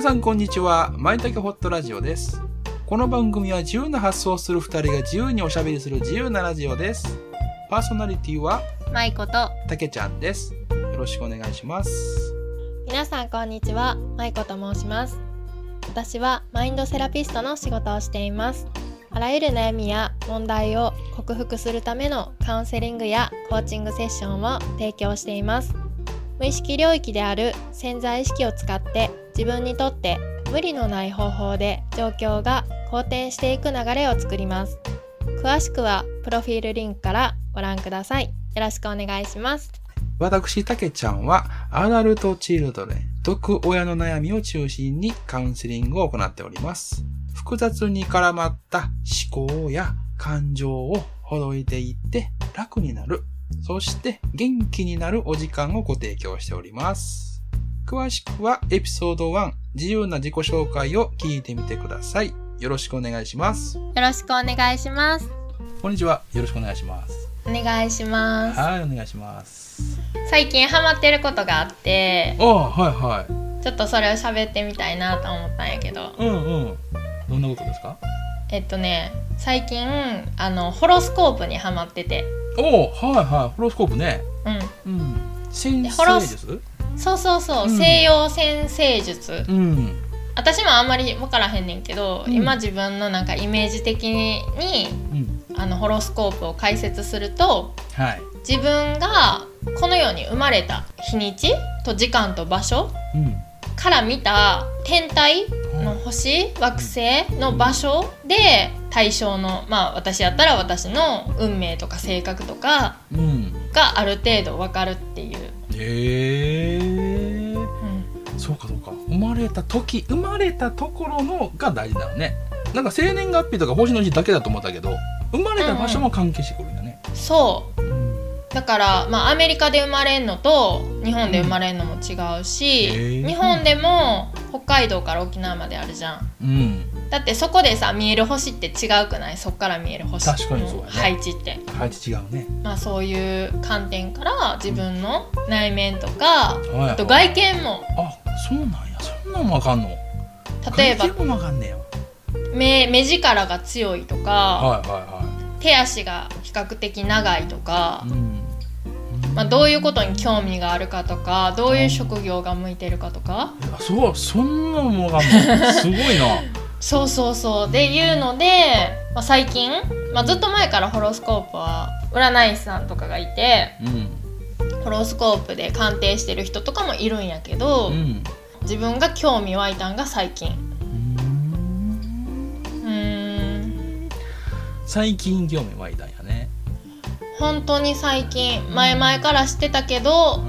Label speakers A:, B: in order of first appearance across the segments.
A: 皆さんこんにちは。まいたけホットラジオです。この番組は自由な発想をする二人が自由におしゃべりする自由なラジオです。パーソナリティは
B: まいこと
A: たけちゃんです。よろしくお願いします。
B: 皆さんこんにちはまいこと申します私はマインドセラピストの仕事をしていますあらゆる悩みや問題を克服するためのカウンセリングやコーチングセッションを提供しています無意識領域である潜在意識を使って自分にとって無理のない方法で状況が好転していく流れを作ります詳しくはプロフィールリンクからご覧くださいよろしくお願いします
A: 私、たけちゃんは、アダルトチルドレン、毒親の悩みを中心にカウンセリングを行っております。複雑に絡まった思考や感情をほどいていって楽になる。そして元気になるお時間をご提供しております。詳しくはエピソード1、自由な自己紹介を聞いてみてください。よろしくお願いします。
B: よろしくお願いします
A: こんにちは。よろしくお願いします。
B: お願いします
A: はい、お願いします。
B: 最近ハマってることがあって
A: ああ、はいはい。
B: ちょっとそれを喋ってみたいなと思ったんやけど
A: うんうん。どんなことですか？
B: えっとね最近あのホロスコープにハマってて
A: おおはいはいホロスコープね
B: う
A: うん先生です？
B: んそうそうそう、
A: うん。
B: 西洋先生術。
A: うん。
B: 私もあんまり分からへんねんけど、
A: うん。
B: 今自分のなんかイメージ的に
A: うん。
B: あのホロスコープを解説すると
A: はい。
B: 自分がこの世に生まれた日にちと時間と場所
A: うん。
B: から見た天体の星惑星の場所で対象のまあ私やったら私の運命とか性格とか
A: うん。
B: がある程度分かるっていう、
A: へえれた時生まれたところのが大事だよね。なんか生年月日とか星の日だけだと思ったけど生まれた場所も関係してくるんだね。
B: そう。
A: うん
B: だから、まあ、アメリカで生まれんのと日本で生まれんのも違うし、
A: うん。
B: 日本でも北海道から沖縄まであるじゃん。
A: うん。
B: だってそこでさ見える星って違うくない？そっから見える星
A: 確かにそうやね。
B: 配置って。
A: 配置違うね。
B: まあそういう観点から自分の内面とか
A: はい。
B: あと外見も。
A: あそうなんやもわかんの？
B: 例えば。
A: 外見もわかんねえよ
B: 目目力が強いとか
A: はいは
B: 手足が比較的長いとか
A: いはいうん。
B: まあ、どういうことに興味があるかとかどういう職業が向いてるかとか。
A: そうそんなんもわかんの すごいな。
B: そうそうそう。でいうので、まあ、最近、まあ、ずっと前からホロスコープは占い師さんとかがいて
A: うん。
B: ホロスコープで鑑定してる人とかもいるんやけど、
A: うん
B: 自分が興味湧いたんが最近。うーん。
A: 最近興味湧いたんやね。
B: 本当に最近前々から知ってたけど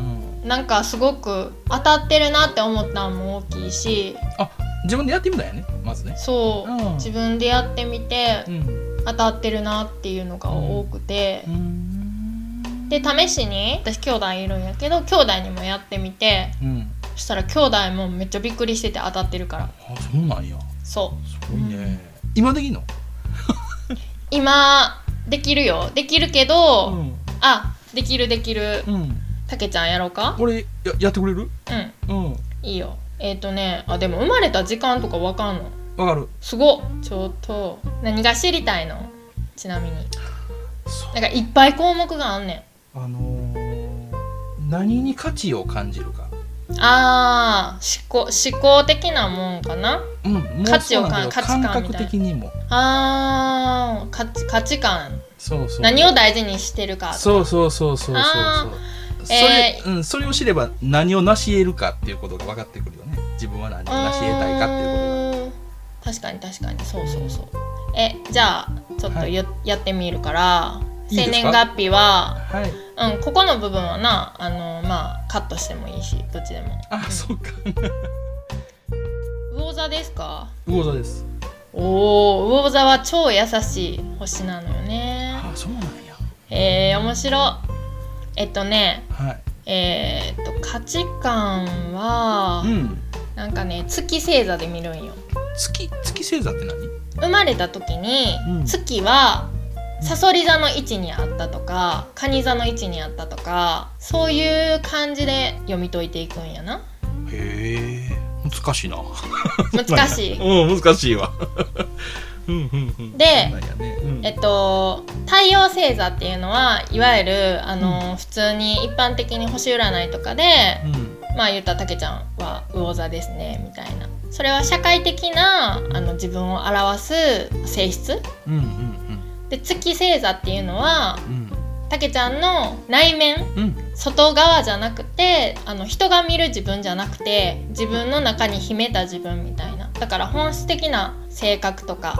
A: うん。
B: なんかすごく当たってるなって思ったのも大きいし。
A: あ自分でやってみたんやねまずね。
B: そう、
A: うん。
B: 自分でやってみて
A: うん。
B: 当たってるなっていうのが多くて、
A: うん。
B: で試しに私兄弟いるんやけど兄弟にもやってみて。
A: うん
B: そしたら兄弟もめっちゃびっくりしてて当たってるから。
A: あそうなんや。
B: そう。
A: すごいね。今できんの？
B: 今できるよ。できるけど、
A: ん。
B: あできるできる。
A: うん。
B: たけちゃんやろうか？
A: 俺ややってくれる？
B: うん。
A: うん。
B: いいよ。えっ、ー、とねあでも生まれた時間とかわかんの。
A: わかる。
B: すごっ。ちょっと何が知りたいの？ちなみに。なんかいっぱい項目があんねん。
A: あのー何に価値を感じるか
B: あー思考思考的なもんかな？
A: うんもう
B: 価値を
A: そうなんだけど
B: 価値観みたいな。
A: 感覚的にも。
B: あー価値価値観。
A: そうそう。
B: 何を大事にしてるか
A: そうそうそうそうそう
B: あ
A: それ,、
B: え
A: うん、それを知れば何を成し得るかっていうことが分かってくるよね。自分は何を成し得たいかっていうことが。
B: う確かに確かに。そうそうそう。えじゃあちょっと
A: はい。
B: や,、やってみるから生年月日は
A: はい。
B: うんここの部分はなあのまあカットしてもいいしどっちでも。
A: あ、そうか。
B: 魚座ですか？
A: 魚座です。
B: おお魚座は超優しい星なのよね。
A: あそうなんや。
B: へえ面白えっとね
A: はい。
B: えーっと価値観は、
A: うん。
B: なんかね月星座で見るんよ。
A: 月月星座って何？
B: 生まれた時に、
A: うん。
B: 月はさそり座の位置にあったとか蟹座の位置にあったとかそういう感じで読み解いていくんやな。
A: へえ。難しいな。
B: 難しい。
A: うん、難しいわ。うんうんうん。
B: で
A: ね。うん。
B: えっと太陽星座っていうのはいわゆるあの、普通に一般的に星占いとかで、
A: うん。
B: まあ言ったらたけちゃんは魚座ですねみたいな。それは社会的なあの自分を表す性質
A: うんうん
B: で月星座っていうのは
A: うん。
B: たけちゃんの内面
A: うん。
B: 外側じゃなくてあの人が見る自分じゃなくて自分の中に秘めた自分みたいな。だから本質的な性格とか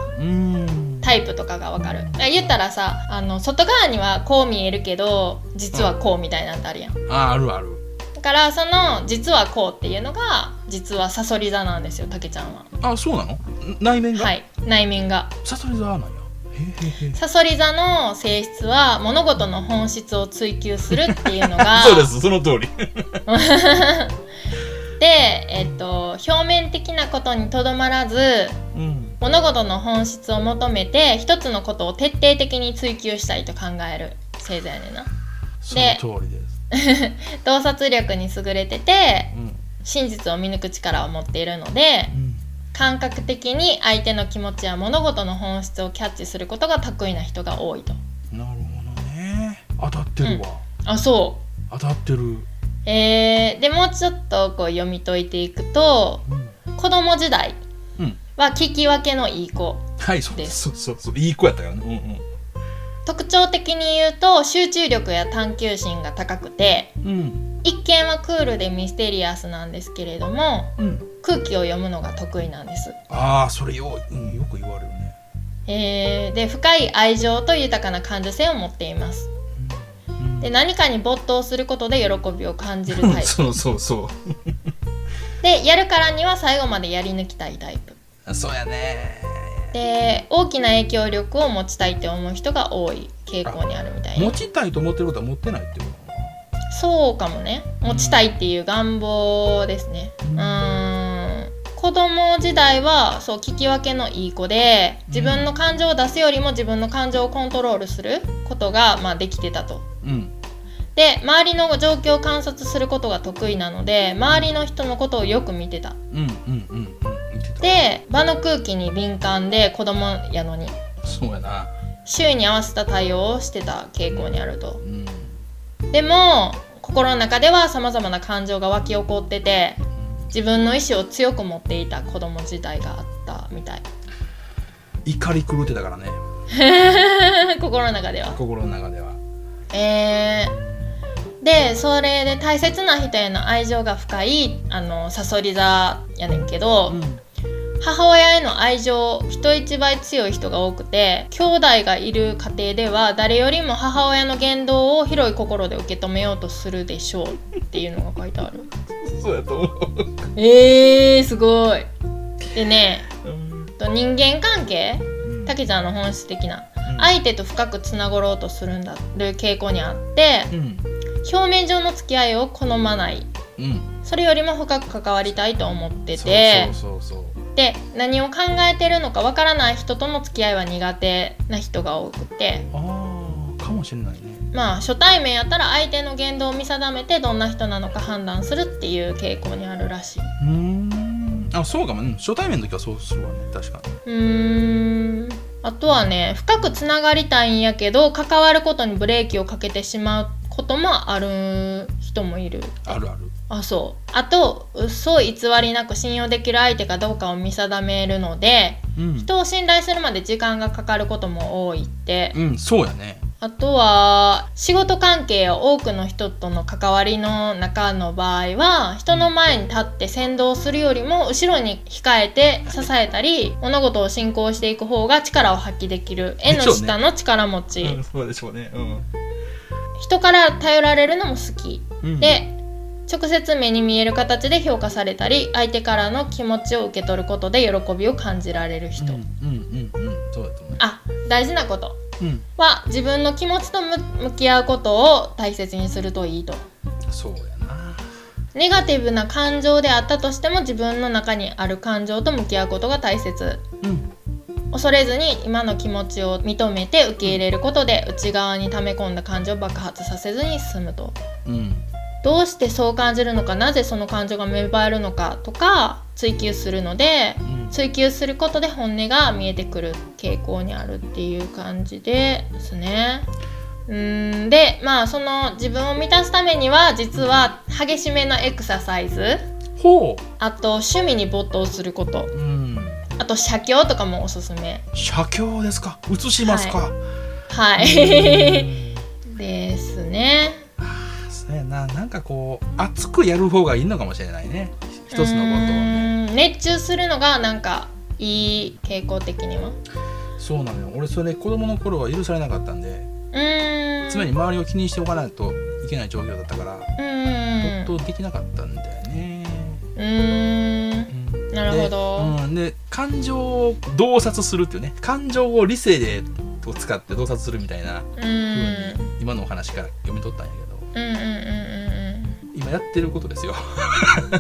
B: タイプとかがわかる。あ言ったらさあの外側にはこう見えるけど実はこうみたいなんてあるやん。
A: ああるある。
B: だからその実はこうっていうのが実はサソリ座なんですよたけちゃんは。
A: あそうなの？内面が、
B: はい。内面が。
A: サソリ座なんやへえへえ
B: サソリ座の性質は物事の本質を追求するっていうのが
A: そうですその通り。
B: で、えっと、表面的なことにとどまらず
A: うん。
B: 物事の本質を求めて一つのことを徹底的に追求したいと考える。星座やねんな。
A: その通りです。
B: 洞察力に優れてて
A: うん。
B: 真実を見抜く力を持っているので
A: うん
B: 感覚的に相手の気持ちや物事の本質をキャッチすることが得意な人が多いと。
A: なるほどね。当たってるわ、
B: あそ
A: 当たってる、
B: うえー、でもうちょっとこう読み解いていくと
A: うん、
B: 子供時代
A: うん。
B: は聞き分けのいい子
A: はいそうで
B: です。
A: そうそうそういい子やったからね
B: 特徴的に言うと集中力や探求心が高くて
A: うん。うん
B: 一見はクールでミステリアスなんですけれども
A: うんうん
B: 空気を読むのが得意なんです、
A: ああそれよ,、うん、よく言われるね、
B: えーで深い愛情と豊かな感受性を持っています。
A: うん。
B: で何かに没頭することで喜びを感じるタイプ。
A: そうそうそ
B: でやるからには最後までやり抜きたいタイプ。
A: うそうやね。
B: で大きな影響力を持ちたいって思う人が多い傾向にあるみたいな
A: 持ちたいと思ってることは持ってないってことか
B: そうかもね。持ちたいっていう願望ですね。うーん子供時代はそう聞き分けのいい子で自分の感情を出すよりも自分の感情をコントロールすることが、まあ、できてたと。
A: なうん。
B: で周りの状況を観察することが得意なので周りの人のことをよく見てた。
A: うんうんうんうん。見てた。
B: で場の空気に敏感で子供やのに。
A: そうやな。
B: 周囲に合わせた対応をしてた傾向にあると。
A: うん
B: でも心の中ではさまざまな感情が湧き起こってて自分の意志を強く持っていた子供時代があったみたい。
A: 怒り狂ってたからね。
B: 心の中では。
A: 心の中では。
B: えー、でそれで大切な人への愛情が深いあのサソリ座やねんけど、
A: うん。
B: 母親への愛情人一倍強い人が多くて兄弟がいる家庭では誰よりも母親の言動を広い心で受け止めようとするでしょうっていうのが書いてある
A: そうやと思う。
B: えー、すごい。でね
A: うん。
B: と人間関係？
A: うん。
B: たけちゃんの本質的な。
A: うん。
B: 相手と深くつながろうとするんだる傾向にあって
A: うん。
B: 表面上の付き合いを好まない。
A: うん。
B: それよりも深く関わりたいと思ってて。で何を考えてるのかわからない人との付き合いは苦手な人が多くて。
A: ああかもしれないね
B: まあ初対面やったら相手の言動を見定めてどんな人なのか判断するっていう傾向にあるらしい。
A: うーん。あそうかも。ね初対面の時はそうするわね。確かに。
B: うーん。あとはね深くつながりたいんやけど関わることにブレーキをかけてしまうこともある人もいる。
A: あるある。
B: あそう。あと嘘偽りなく信用できる相手かどうかを見定めるので
A: うん。
B: 人を信頼するまで時間がかかることも多いって。
A: うん。そうやね
B: あとは仕事関係や多くの人との関わりの中の場合は人の前に立って先導するよりも後ろに控えて支えたり物事を進行していく方が力を発揮できる絵の下の力持ち、
A: うんそうでしょうね。うん。
B: 人から頼られるのも好き。
A: うん
B: で直接目に見える形で評価されたり相手からの気持ちを受け取ることで喜びを感じられる人、
A: うんうんうんうんそうだと思う。
B: あ大事なこと。
A: うん
B: は自分の気持ちとむ向き合うことを大切にするといいと。
A: そうやな
B: ネガティブな感情であったとしても自分の中にある感情と向き合うことが大切。
A: うん。
B: 恐れずに今の気持ちを認めて受け入れることで内側に溜め込んだ感情を爆発させずに済むと。
A: うん。
B: どうしてそう感じるのかなぜその感情が芽生えるのかとか追求するので
A: うん
B: 追求することで本音が見えてくる傾向にあるっていう感じですね。うーんでまあその自分を満たすためには実は激しめのエクササイズ。
A: ほ
B: あと趣味に没頭すること。
A: う。うん。
B: あと写経とかもおすすめ。
A: 写経ですか。写しますか、
B: は
A: う
B: い。
A: ん。
B: ですね。
A: そうやな。なんかこう熱くやる方がいいのかもしれないね。一つのことをね
B: 熱中するのがなんかいい傾向的には？
A: そうなのよ。俺それ子供の頃は許されなかったんで
B: うーん。
A: 常に周りを気にしておかないといけない状況だったから
B: うーん。
A: 没頭できなかったんだよね、
B: うーん。
A: うん。
B: なるほど。
A: で,、うん、で感情を洞察するっていうね感情を理性でを使って洞察するみたいな
B: う
A: 風
B: ーん
A: に今のお話から読み取ったんやけど。
B: うんうんうんうん。
A: 今やってることですよ、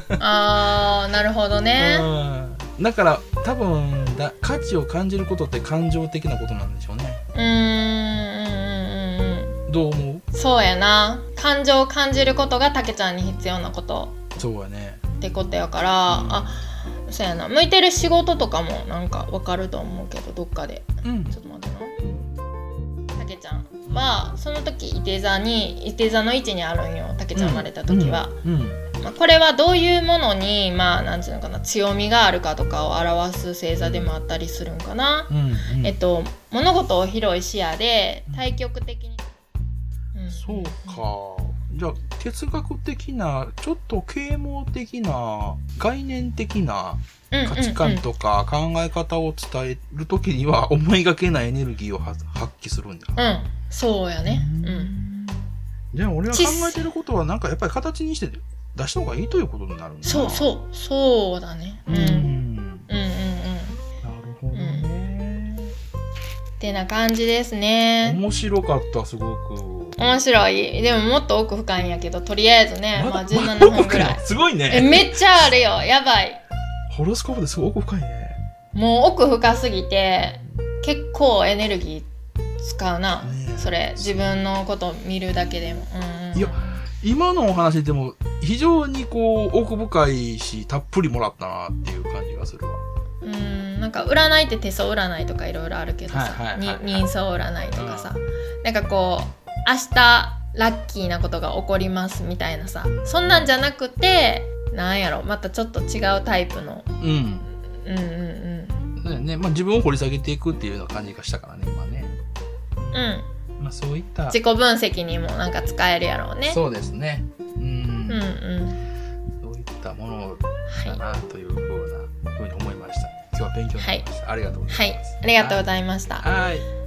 B: うんあーなるほどね。
A: うん、だから多分だ価値を感じることって感情的なことなんでしょうね。
B: うーんうんうんうん。
A: どう思う？
B: うんそうやな。感情を感じることがたけちゃんに必要なこと。
A: そうやね。
B: ってことやから。あそうやな。向いてる仕事とかもなんかわかると思うけどどっかで。
A: うん。
B: ちょっと待ってな。たけちゃん。はその時いて座にいて座の位置にあるんよ。たけちゃん生まれた時は、
A: うんうん。
B: まあ、これはどういうものにまあなんていうのかな強みがあるかとかを表す星座でもあったりするんかな、
A: うんうん。
B: えっと物事を広い視野で対極的に、ん。
A: そうかじゃあ哲学的なちょっと啓蒙的な概念的な
B: うん
A: 価値観とか考え方を伝える時には思いがけないエネルギーを発発揮するんだ
B: うん、うん、そうやね。うん。
A: じゃあ俺が考
B: ち
A: えてることはなんかやっぱり形にして出した方がいいということになるんだな。
B: そうそうそうだね。うん、うん、うん
A: うん
B: うん。
A: なるほどね、
B: ってな感じですね。
A: 面白かったすごく
B: 面白い。でももっと奥深いんやけどとりあえずねまあ
A: だ
B: 17分ぐらい。
A: すごい
B: え
A: ね
B: めっちゃあるよ。やばい。
A: ホロスコープですごい奥深いね。
B: もう奥深すぎて結構エネルギー使うな、
A: ねえ。
B: それ。自分のこと見るだけでも、うんうん、
A: いや今のお話でも非常にこう奥深いしたっぷりもらったなっていう感じがするわ。
B: うん。なんか占いって手相占いとかいろいろあるけどさ、
A: はいはいはいはい。
B: に人相占いとかさ、なんかこう明日ラッキーなことが起こりますみたいなさそんなんじゃなくてなんやろまたちょっと違うタイプの。
A: うん。
B: うんうん
A: ねね。まあ、自分を掘り下げていくっていうような感じがしたからね今ね、
B: うん。うん
A: まあ、そういった。
B: 自己分析にもなんか使えるやろうね。
A: そうですね。うん、
B: うんうん。
A: そういったものだ
B: は
A: なというふうなふうに思いました。今日は勉強になりました、ありがとうご
B: い、はいい
A: ざます、
B: ありがとうございました。
A: はい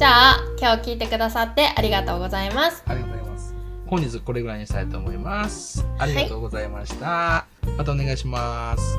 B: じゃあ今日聞いてくださってありがとうございます。
A: ありがとうございます。本日これぐらいにしたいと思います。ありがとうございました、またお願いします